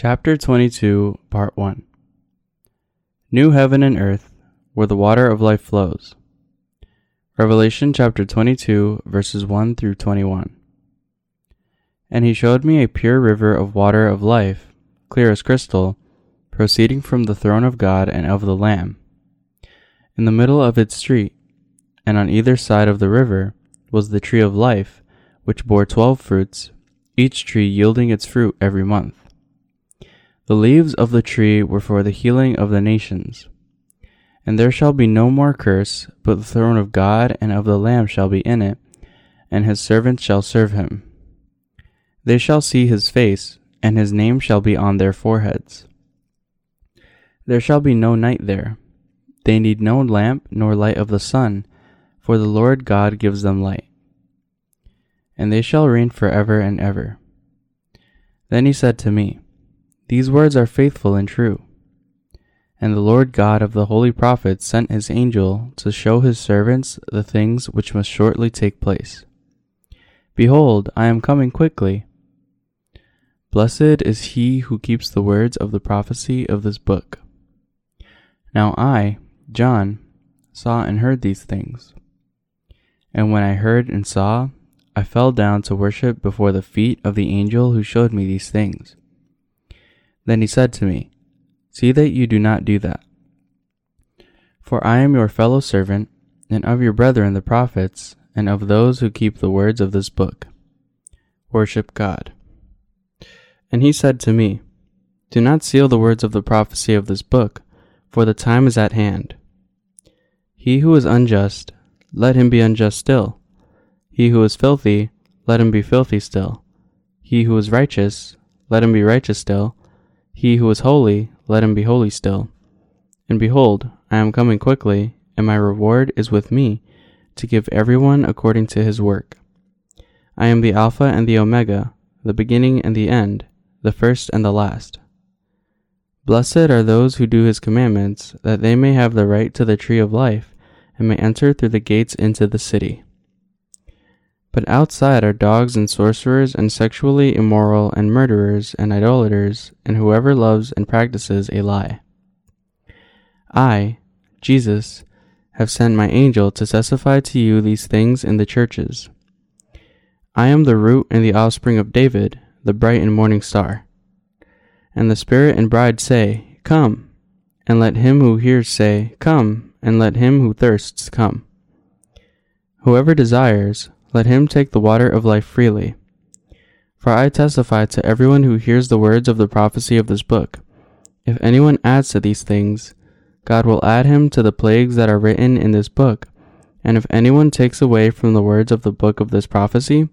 Chapter 22, Part 1 New heaven and earth, where the water of life flows. Revelation chapter 22, verses 1 through 21. And he showed me a pure river of water of life, clear as crystal, proceeding from the throne of God and of the Lamb. In the middle of its street, and on either side of the river, was the tree of life, which bore twelve fruits, each tree yielding its fruit every month. The leaves of the tree were for the healing of the nations. And there shall be no more curse, but the throne of God and of the Lamb shall be in it, and his servants shall serve him. They shall see his face, and his name shall be on their foreheads. There shall be no night there. They need no lamp nor light of the sun, for the Lord God gives them light. And they shall reign for ever and ever. Then he said to me, these words are faithful and true. And the Lord God of the holy prophets sent his angel to show his servants the things which must shortly take place. Behold, I am coming quickly. Blessed is he who keeps the words of the prophecy of this book. Now I, John, saw and heard these things. And when I heard and saw, I fell down to worship before the feet of the angel who showed me these things. Then he said to me, See that you do not do that. For I am your fellow servant, and of your brethren the prophets, and of those who keep the words of this book. Worship God. And he said to me, Do not seal the words of the prophecy of this book, for the time is at hand. He who is unjust, let him be unjust still. He who is filthy, let him be filthy still. He who is righteous, let him be righteous still. He who is holy, let him be holy still. And behold, I am coming quickly, and my reward is with me, to give everyone according to his work. I am the Alpha and the Omega, the beginning and the end, the first and the last. Blessed are those who do his commandments, that they may have the right to the tree of life, and may enter through the gates into the city. But outside are dogs and sorcerers and sexually immoral and murderers and idolaters and whoever loves and practices a lie. I, Jesus, have sent my angel to testify to you these things in the churches. I am the root and the offspring of David, the bright and morning star. And the Spirit and bride say, Come. And let him who hears say, Come, and let him who thirsts come. Whoever desires, let him take the water of life freely. For I testify to everyone who hears the words of the prophecy of this book. If anyone adds to these things, God will add him to the plagues that are written in this book. And if anyone takes away from the words of the book of this prophecy,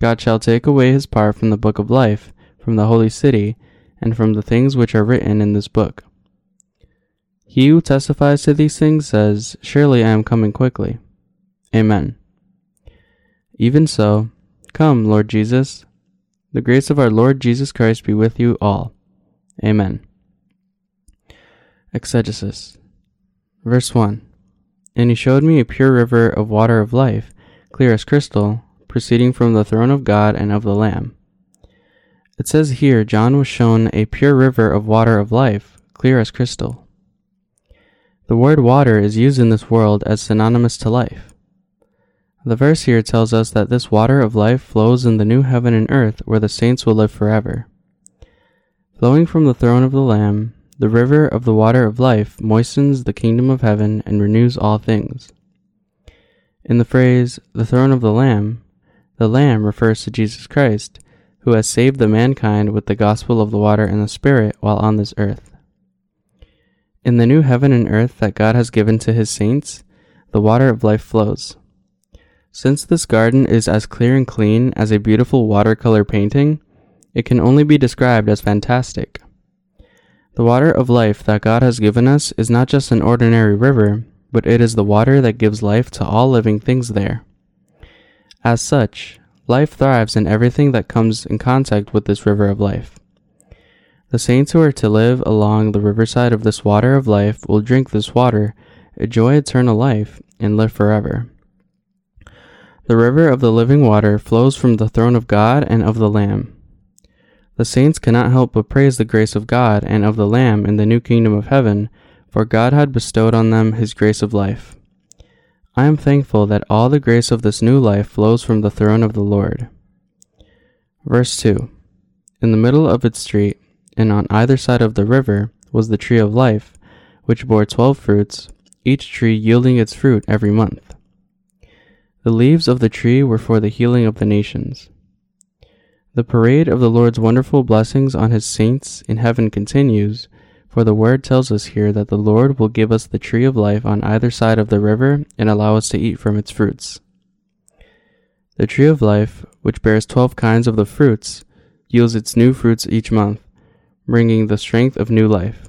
God shall take away his part from the book of life, from the holy city, and from the things which are written in this book. He who testifies to these things says, Surely I am coming quickly. Amen. Even so, come, Lord Jesus. The grace of our Lord Jesus Christ be with you all. Amen. Exegesis. Verse 1 And he showed me a pure river of water of life, clear as crystal, proceeding from the throne of God and of the Lamb. It says here John was shown a pure river of water of life, clear as crystal. The word water is used in this world as synonymous to life. The verse here tells us that this water of life flows in the new heaven and earth where the saints will live forever. Flowing from the throne of the Lamb, the river of the water of life moistens the kingdom of heaven and renews all things. In the phrase, the throne of the Lamb, the Lamb refers to Jesus Christ, who has saved the mankind with the gospel of the water and the Spirit while on this earth. In the new heaven and earth that God has given to his saints, the water of life flows. Since this garden is as clear and clean as a beautiful watercolor painting, it can only be described as fantastic. The water of life that God has given us is not just an ordinary river, but it is the water that gives life to all living things there. As such, life thrives in everything that comes in contact with this river of life. The saints who are to live along the riverside of this water of life will drink this water, enjoy eternal life, and live forever. The river of the living water flows from the throne of God and of the Lamb. The saints cannot help but praise the grace of God and of the Lamb in the new kingdom of heaven, for God had bestowed on them his grace of life. I am thankful that all the grace of this new life flows from the throne of the Lord. Verse 2 In the middle of its street, and on either side of the river, was the tree of life, which bore twelve fruits, each tree yielding its fruit every month. The leaves of the tree were for the healing of the nations. The parade of the Lord's wonderful blessings on his saints in heaven continues, for the word tells us here that the Lord will give us the tree of life on either side of the river and allow us to eat from its fruits. The tree of life, which bears twelve kinds of the fruits, yields its new fruits each month, bringing the strength of new life.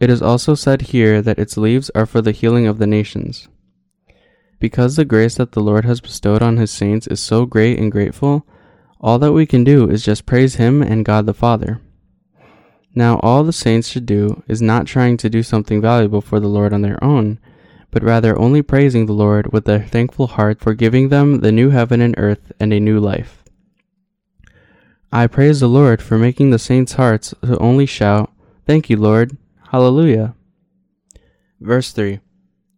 It is also said here that its leaves are for the healing of the nations. Because the grace that the Lord has bestowed on his saints is so great and grateful, all that we can do is just praise him and God the Father. Now, all the saints should do is not trying to do something valuable for the Lord on their own, but rather only praising the Lord with a thankful heart for giving them the new heaven and earth and a new life. I praise the Lord for making the saints' hearts to only shout, Thank you, Lord, Hallelujah. Verse 3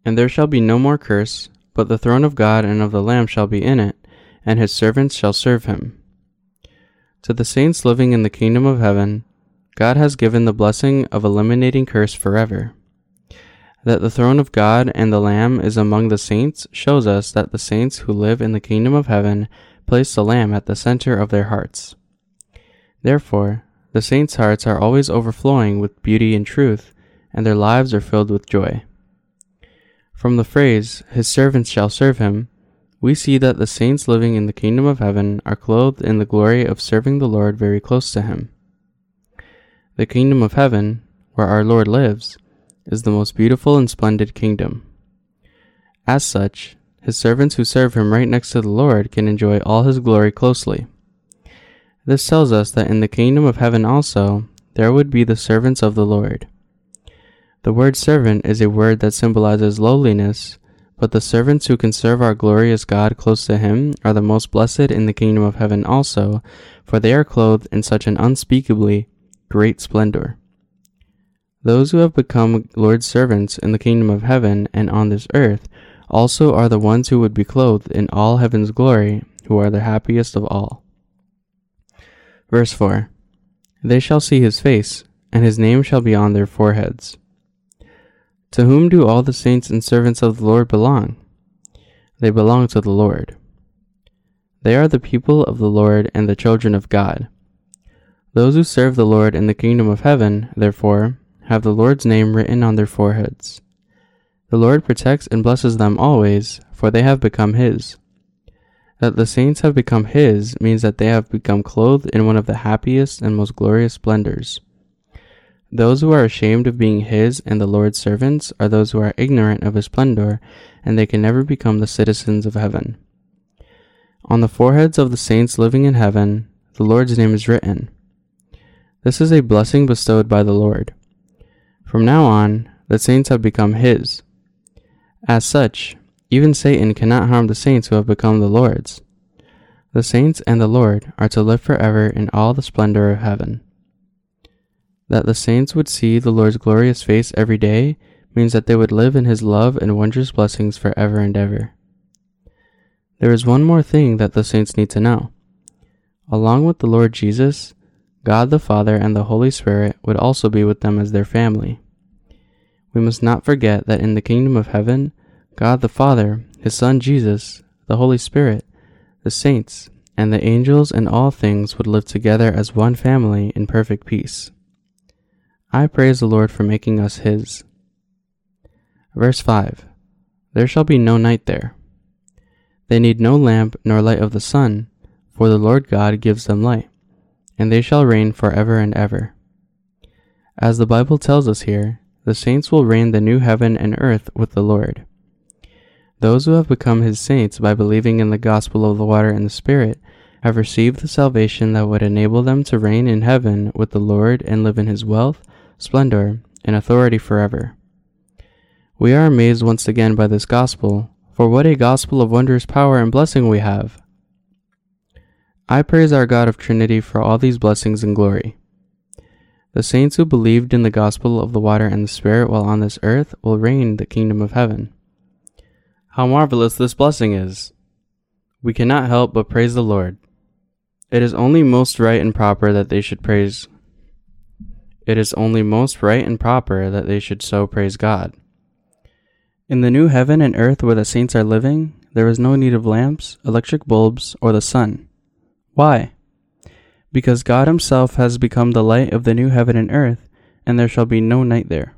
And there shall be no more curse, but the throne of God and of the Lamb shall be in it, and his servants shall serve him. To the saints living in the kingdom of heaven, God has given the blessing of eliminating curse forever. That the throne of God and the Lamb is among the saints shows us that the saints who live in the kingdom of heaven place the Lamb at the center of their hearts. Therefore, the saints' hearts are always overflowing with beauty and truth, and their lives are filled with joy. From the phrase, His servants shall serve him, we see that the saints living in the kingdom of heaven are clothed in the glory of serving the Lord very close to Him. The kingdom of heaven, where our Lord lives, is the most beautiful and splendid kingdom. As such, his servants who serve him right next to the Lord can enjoy all his glory closely. This tells us that in the kingdom of heaven also, there would be the servants of the Lord. The word servant is a word that symbolizes lowliness, but the servants who can serve our glorious God close to him are the most blessed in the kingdom of heaven also, for they are clothed in such an unspeakably great splendor. Those who have become Lord's servants in the kingdom of heaven and on this earth also are the ones who would be clothed in all heaven's glory, who are the happiest of all. Verse 4 They shall see his face, and his name shall be on their foreheads. To whom do all the saints and servants of the Lord belong? They belong to the Lord. They are the people of the Lord and the children of God. Those who serve the Lord in the kingdom of heaven, therefore, have the Lord's name written on their foreheads. The Lord protects and blesses them always, for they have become His. That the saints have become His means that they have become clothed in one of the happiest and most glorious splendors. Those who are ashamed of being His and the Lord's servants are those who are ignorant of His splendor, and they can never become the citizens of heaven. On the foreheads of the saints living in heaven, the Lord's name is written. This is a blessing bestowed by the Lord. From now on, the saints have become His. As such, even Satan cannot harm the saints who have become the Lord's. The saints and the Lord are to live forever in all the splendor of heaven. That the saints would see the Lord's glorious face every day means that they would live in his love and wondrous blessings forever and ever. There is one more thing that the saints need to know. Along with the Lord Jesus, God the Father and the Holy Spirit would also be with them as their family. We must not forget that in the kingdom of heaven, God the Father, His Son Jesus, the Holy Spirit, the saints, and the angels and all things would live together as one family in perfect peace. I praise the Lord for making us His. Verse 5 There shall be no night there. They need no lamp nor light of the sun, for the Lord God gives them light, and they shall reign for ever and ever. As the Bible tells us here, the saints will reign the new heaven and earth with the Lord. Those who have become his saints by believing in the gospel of the water and the Spirit have received the salvation that would enable them to reign in heaven with the Lord and live in his wealth, splendor, and authority forever. We are amazed once again by this gospel, for what a gospel of wondrous power and blessing we have! I praise our God of Trinity for all these blessings and glory. The saints who believed in the gospel of the water and the Spirit while on this earth will reign the kingdom of heaven. How marvelous this blessing is! We cannot help but praise the Lord. It is only most right and proper that they should praise. It is only most right and proper that they should so praise God. In the new heaven and earth where the saints are living, there is no need of lamps, electric bulbs, or the sun. Why? Because God Himself has become the light of the new heaven and earth, and there shall be no night there.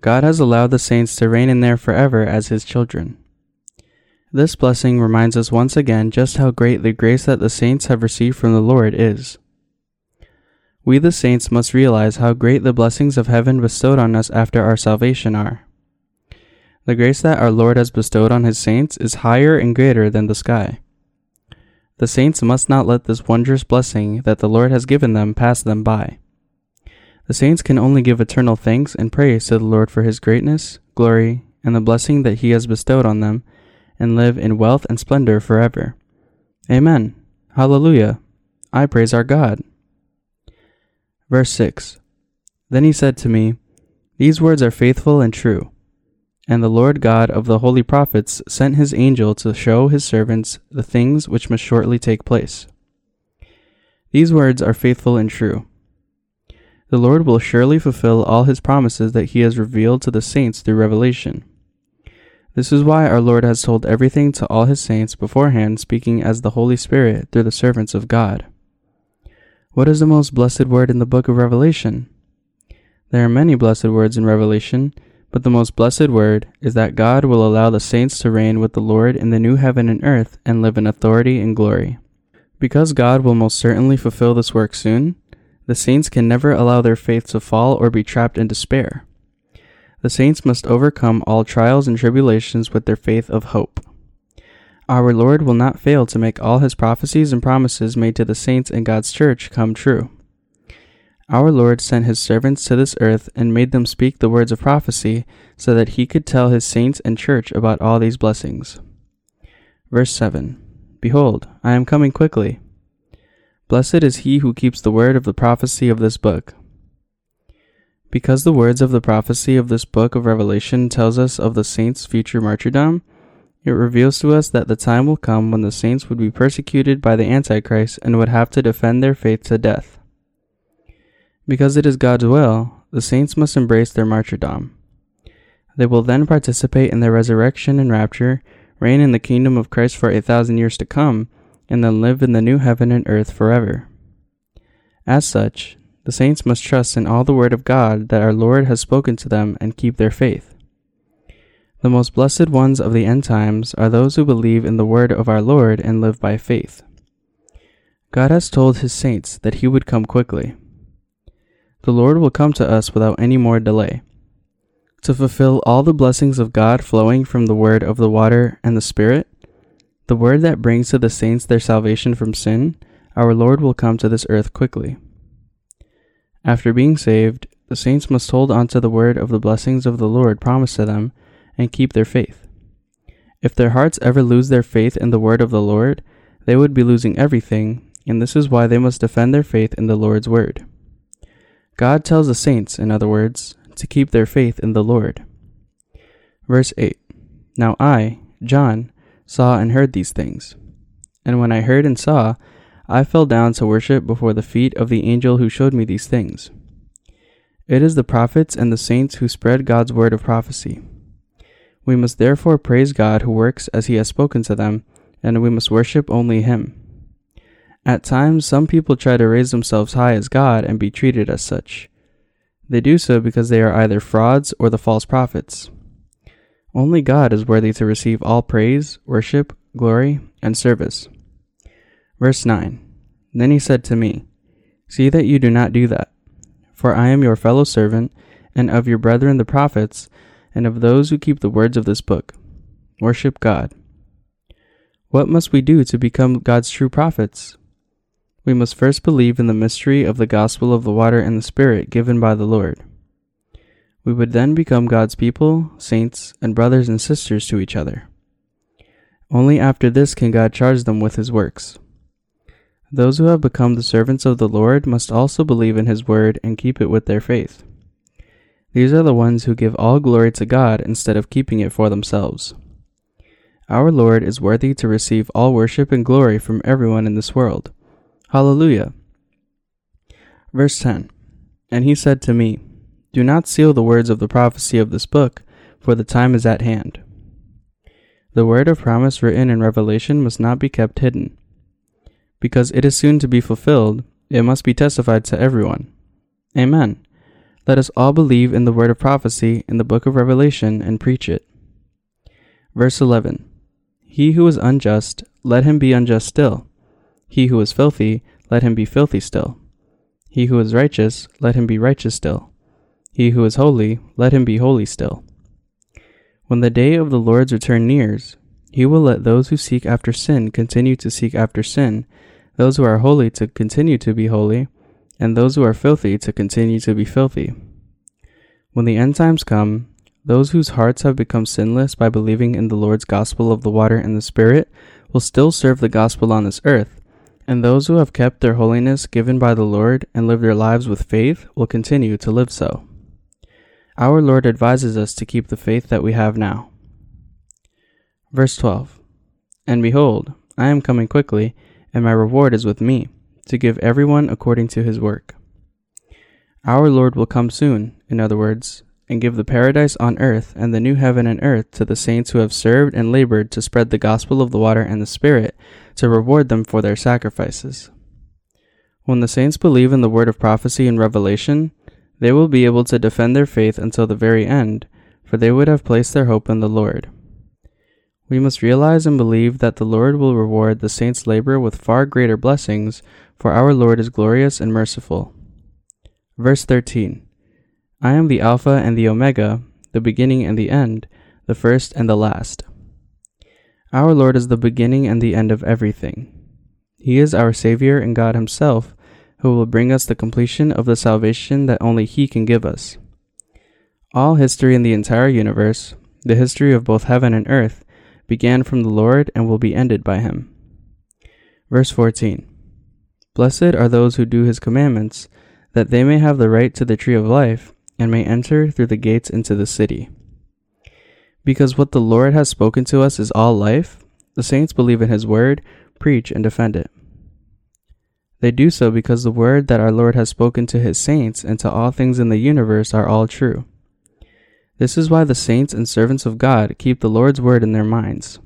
God has allowed the saints to reign in there forever as His children. This blessing reminds us once again just how great the grace that the saints have received from the Lord is. We, the saints, must realize how great the blessings of heaven bestowed on us after our salvation are. The grace that our Lord has bestowed on his saints is higher and greater than the sky. The saints must not let this wondrous blessing that the Lord has given them pass them by. The saints can only give eternal thanks and praise to the Lord for his greatness, glory, and the blessing that he has bestowed on them, and live in wealth and splendor forever. Amen. Hallelujah. I praise our God. Verse 6 Then he said to me, These words are faithful and true. And the Lord God of the holy prophets sent his angel to show his servants the things which must shortly take place. These words are faithful and true. The Lord will surely fulfill all his promises that he has revealed to the saints through revelation. This is why our Lord has told everything to all his saints beforehand, speaking as the Holy Spirit through the servants of God. What is the most blessed word in the book of Revelation? There are many blessed words in Revelation, but the most blessed word is that God will allow the saints to reign with the Lord in the new heaven and earth and live in authority and glory. Because God will most certainly fulfill this work soon, the saints can never allow their faith to fall or be trapped in despair. The saints must overcome all trials and tribulations with their faith of hope. Our Lord will not fail to make all his prophecies and promises made to the saints in God's church come true. Our Lord sent his servants to this earth and made them speak the words of prophecy so that he could tell his saints and church about all these blessings. Verse 7 Behold, I am coming quickly. Blessed is he who keeps the word of the prophecy of this book. Because the words of the prophecy of this book of Revelation tells us of the saints' future martyrdom, it reveals to us that the time will come when the saints would be persecuted by the Antichrist and would have to defend their faith to death. Because it is God's will, the saints must embrace their martyrdom. They will then participate in the resurrection and rapture, reign in the kingdom of Christ for a thousand years to come, and then live in the new heaven and earth forever. As such, the saints must trust in all the word of God that our Lord has spoken to them and keep their faith. The most blessed ones of the end times are those who believe in the word of our Lord and live by faith. God has told his saints that he would come quickly the Lord will come to us without any more delay. To fulfill all the blessings of God flowing from the word of the water and the Spirit, the word that brings to the saints their salvation from sin, our Lord will come to this earth quickly. After being saved, the saints must hold on to the word of the blessings of the Lord promised to them and keep their faith. If their hearts ever lose their faith in the word of the Lord, they would be losing everything, and this is why they must defend their faith in the Lord's word. God tells the saints, in other words, to keep their faith in the Lord. Verse 8 Now I, John, saw and heard these things. And when I heard and saw, I fell down to worship before the feet of the angel who showed me these things. It is the prophets and the saints who spread God's word of prophecy. We must therefore praise God who works as he has spoken to them, and we must worship only him. At times, some people try to raise themselves high as God and be treated as such. They do so because they are either frauds or the false prophets. Only God is worthy to receive all praise, worship, glory, and service. Verse 9 Then he said to me, See that you do not do that, for I am your fellow servant, and of your brethren the prophets, and of those who keep the words of this book. Worship God. What must we do to become God's true prophets? we must first believe in the mystery of the gospel of the water and the Spirit given by the Lord. We would then become God's people, saints, and brothers and sisters to each other. Only after this can God charge them with his works. Those who have become the servants of the Lord must also believe in his word and keep it with their faith. These are the ones who give all glory to God instead of keeping it for themselves. Our Lord is worthy to receive all worship and glory from everyone in this world. Hallelujah. Verse 10 And he said to me, Do not seal the words of the prophecy of this book, for the time is at hand. The word of promise written in Revelation must not be kept hidden. Because it is soon to be fulfilled, it must be testified to everyone. Amen. Let us all believe in the word of prophecy in the book of Revelation and preach it. Verse 11 He who is unjust, let him be unjust still. He who is filthy, let him be filthy still. He who is righteous, let him be righteous still. He who is holy, let him be holy still. When the day of the Lord's return nears, he will let those who seek after sin continue to seek after sin, those who are holy to continue to be holy, and those who are filthy to continue to be filthy. When the end times come, those whose hearts have become sinless by believing in the Lord's gospel of the water and the Spirit will still serve the gospel on this earth, and those who have kept their holiness given by the Lord and live their lives with faith will continue to live so. Our Lord advises us to keep the faith that we have now. Verse 12 And behold, I am coming quickly, and my reward is with me, to give everyone according to his work. Our Lord will come soon, in other words, and give the paradise on earth and the new heaven and earth to the saints who have served and labored to spread the gospel of the water and the Spirit, to reward them for their sacrifices. When the saints believe in the word of prophecy and revelation, they will be able to defend their faith until the very end, for they would have placed their hope in the Lord. We must realize and believe that the Lord will reward the saints' labor with far greater blessings, for our Lord is glorious and merciful. Verse 13 I am the Alpha and the Omega, the beginning and the end, the first and the last. Our Lord is the beginning and the end of everything. He is our Savior and God Himself, who will bring us the completion of the salvation that only He can give us. All history in the entire universe, the history of both heaven and earth, began from the Lord and will be ended by Him. Verse 14 Blessed are those who do His commandments, that they may have the right to the tree of life and may enter through the gates into the city. Because what the Lord has spoken to us is all life, the saints believe in his word, preach, and defend it. They do so because the word that our Lord has spoken to his saints and to all things in the universe are all true. This is why the saints and servants of God keep the Lord's word in their minds.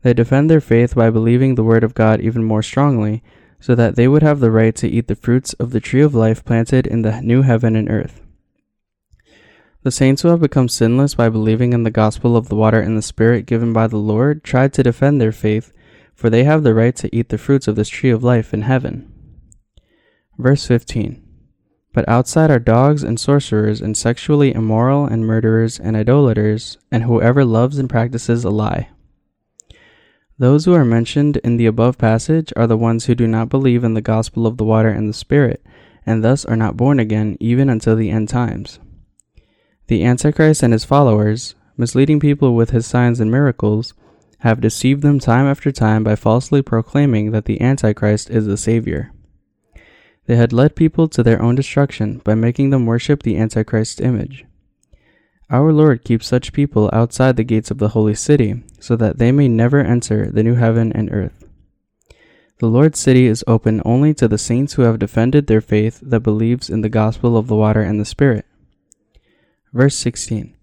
They defend their faith by believing the word of God even more strongly, so that they would have the right to eat the fruits of the tree of life planted in the new heaven and earth. The saints who have become sinless by believing in the gospel of the water and the Spirit given by the Lord tried to defend their faith, for they have the right to eat the fruits of this tree of life in heaven. Verse 15 But outside are dogs and sorcerers and sexually immoral and murderers and idolaters, and whoever loves and practices a lie. Those who are mentioned in the above passage are the ones who do not believe in the gospel of the water and the Spirit, and thus are not born again even until the end times. The Antichrist and his followers, misleading people with his signs and miracles, have deceived them time after time by falsely proclaiming that the Antichrist is the Savior. They had led people to their own destruction by making them worship the Antichrist's image. Our Lord keeps such people outside the gates of the holy city, so that they may never enter the new heaven and earth. The Lord's city is open only to the saints who have defended their faith that believes in the gospel of the water and the Spirit. Verse 16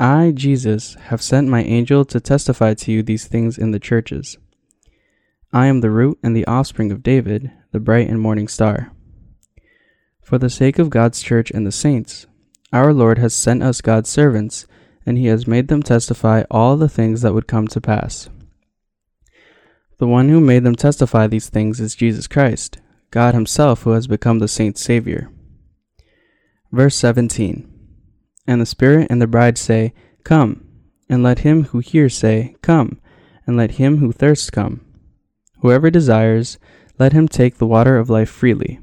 I, Jesus, have sent my angel to testify to you these things in the churches. I am the root and the offspring of David, the bright and morning star. For the sake of God's church and the saints, our Lord has sent us God's servants, and he has made them testify all the things that would come to pass. The one who made them testify these things is Jesus Christ, God Himself, who has become the saints' Savior. Verse 17 and the Spirit and the bride say, Come. And let him who hears say, Come. And let him who thirsts come. Whoever desires, let him take the water of life freely.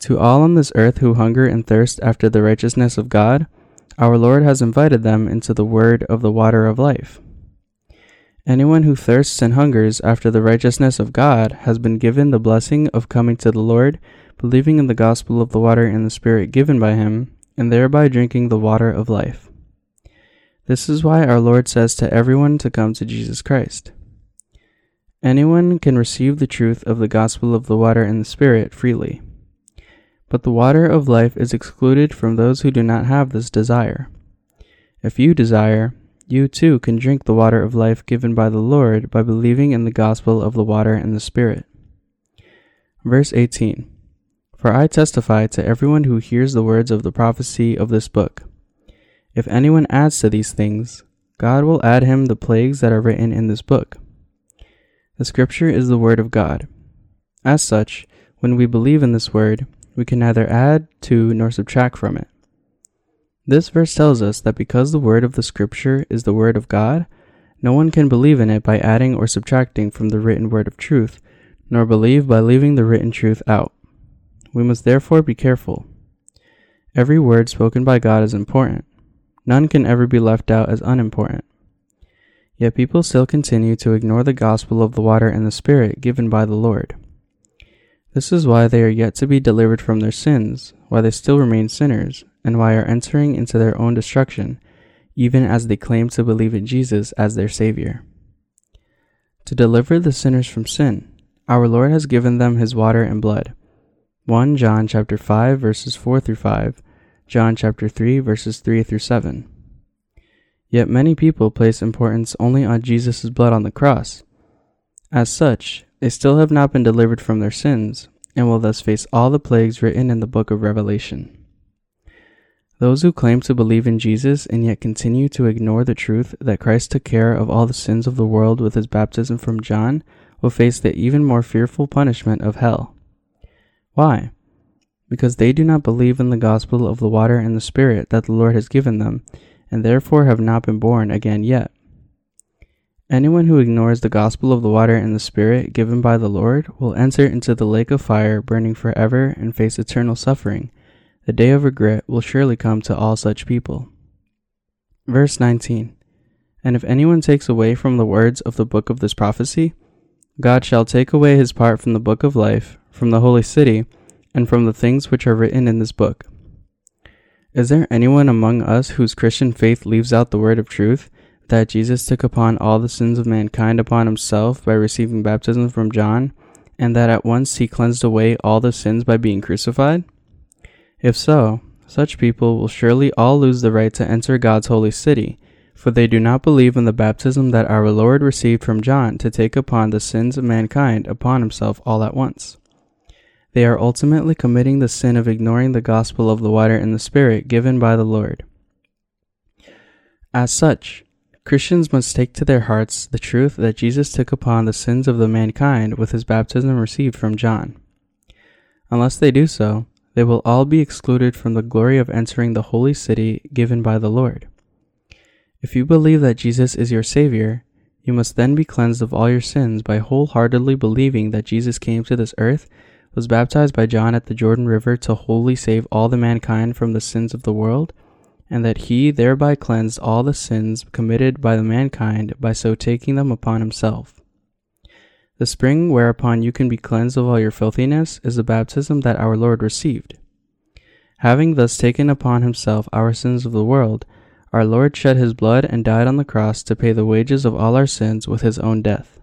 To all on this earth who hunger and thirst after the righteousness of God, our Lord has invited them into the word of the water of life. Anyone who thirsts and hungers after the righteousness of God has been given the blessing of coming to the Lord, believing in the gospel of the water and the Spirit given by him, and thereby drinking the water of life. This is why our Lord says to everyone to come to Jesus Christ. Anyone can receive the truth of the gospel of the water and the Spirit freely. But the water of life is excluded from those who do not have this desire. If you desire, you too can drink the water of life given by the Lord by believing in the gospel of the water and the Spirit. Verse 18 For I testify to everyone who hears the words of the prophecy of this book. If anyone adds to these things, God will add him the plagues that are written in this book. The Scripture is the Word of God. As such, when we believe in this Word, we can neither add to nor subtract from it. This verse tells us that because the word of the scripture is the word of God, no one can believe in it by adding or subtracting from the written word of truth, nor believe by leaving the written truth out. We must therefore be careful. Every word spoken by God is important. None can ever be left out as unimportant. Yet people still continue to ignore the gospel of the water and the Spirit given by the Lord. This is why they are yet to be delivered from their sins, why they still remain sinners, and why are entering into their own destruction, even as they claim to believe in Jesus as their Savior. To deliver the sinners from sin, our Lord has given them his water and blood. 1 John chapter 5 verses 4 through 5, John chapter 3 verses 3 through 7. Yet many people place importance only on Jesus' blood on the cross. As such, they still have not been delivered from their sins, and will thus face all the plagues written in the book of Revelation. Those who claim to believe in Jesus and yet continue to ignore the truth that Christ took care of all the sins of the world with his baptism from John will face the even more fearful punishment of hell. Why? Because they do not believe in the gospel of the water and the Spirit that the Lord has given them, and therefore have not been born again yet. Anyone who ignores the gospel of the water and the Spirit given by the Lord will enter into the lake of fire burning forever and face eternal suffering the day of regret will surely come to all such people. Verse 19 And if anyone takes away from the words of the book of this prophecy, God shall take away his part from the book of life, from the holy city, and from the things which are written in this book. Is there anyone among us whose Christian faith leaves out the word of truth, that Jesus took upon all the sins of mankind upon himself by receiving baptism from John, and that at once he cleansed away all the sins by being crucified? If so, such people will surely all lose the right to enter God's holy city, for they do not believe in the baptism that our Lord received from John to take upon the sins of mankind upon himself all at once. They are ultimately committing the sin of ignoring the gospel of the water and the Spirit given by the Lord. As such, Christians must take to their hearts the truth that Jesus took upon the sins of the mankind with his baptism received from John. Unless they do so, they will all be excluded from the glory of entering the holy city given by the Lord. If you believe that Jesus is your Savior, you must then be cleansed of all your sins by wholeheartedly believing that Jesus came to this earth, was baptized by John at the Jordan River to wholly save all the mankind from the sins of the world, and that he thereby cleansed all the sins committed by the mankind by so taking them upon himself. The spring whereupon you can be cleansed of all your filthiness is the baptism that our Lord received. Having thus taken upon himself our sins of the world, our Lord shed his blood and died on the cross to pay the wages of all our sins with his own death.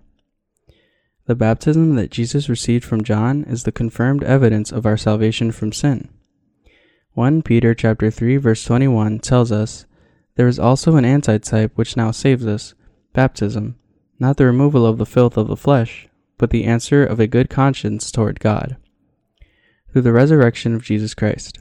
The baptism that Jesus received from John is the confirmed evidence of our salvation from sin. 1 Peter chapter 3 verse 21 tells us, There is also an antitype which now saves us, baptism, not the removal of the filth of the flesh, but the answer of a good conscience toward God, through the resurrection of Jesus Christ.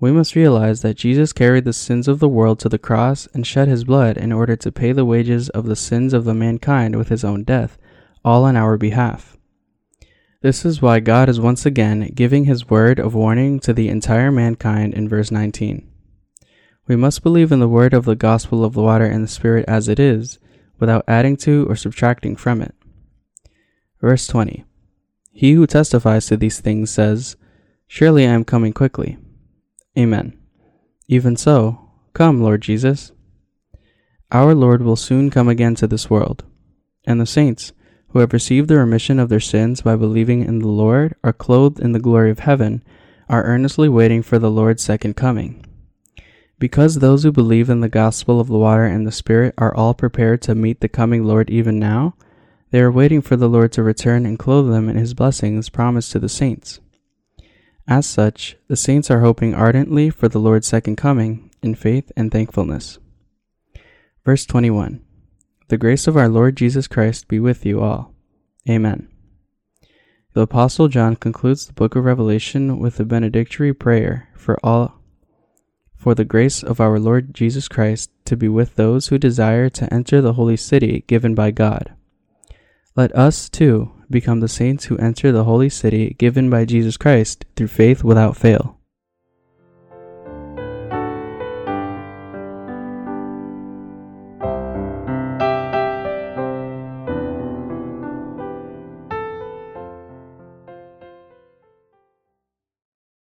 We must realize that Jesus carried the sins of the world to the cross and shed his blood in order to pay the wages of the sins of the mankind with his own death, all on our behalf. This is why God is once again giving his word of warning to the entire mankind in verse 19. We must believe in the word of the gospel of the water and the Spirit as it is, without adding to or subtracting from it. Verse 20 He who testifies to these things says, Surely I am coming quickly. Amen. Even so, come, Lord Jesus. Our Lord will soon come again to this world, and the saints, who have received the remission of their sins by believing in the Lord, are clothed in the glory of heaven, are earnestly waiting for the Lord's second coming. Because those who believe in the gospel of the water and the Spirit are all prepared to meet the coming Lord even now, they are waiting for the Lord to return and clothe them in his blessings promised to the saints. As such, the saints are hoping ardently for the Lord's second coming in faith and thankfulness. Verse 21 The grace of our Lord Jesus Christ be with you all. Amen. The Apostle John concludes the book of Revelation with a benedictory prayer for all for the grace of our Lord Jesus Christ to be with those who desire to enter the holy city given by God. Let us, too, become the saints who enter the holy city given by Jesus Christ through faith without fail.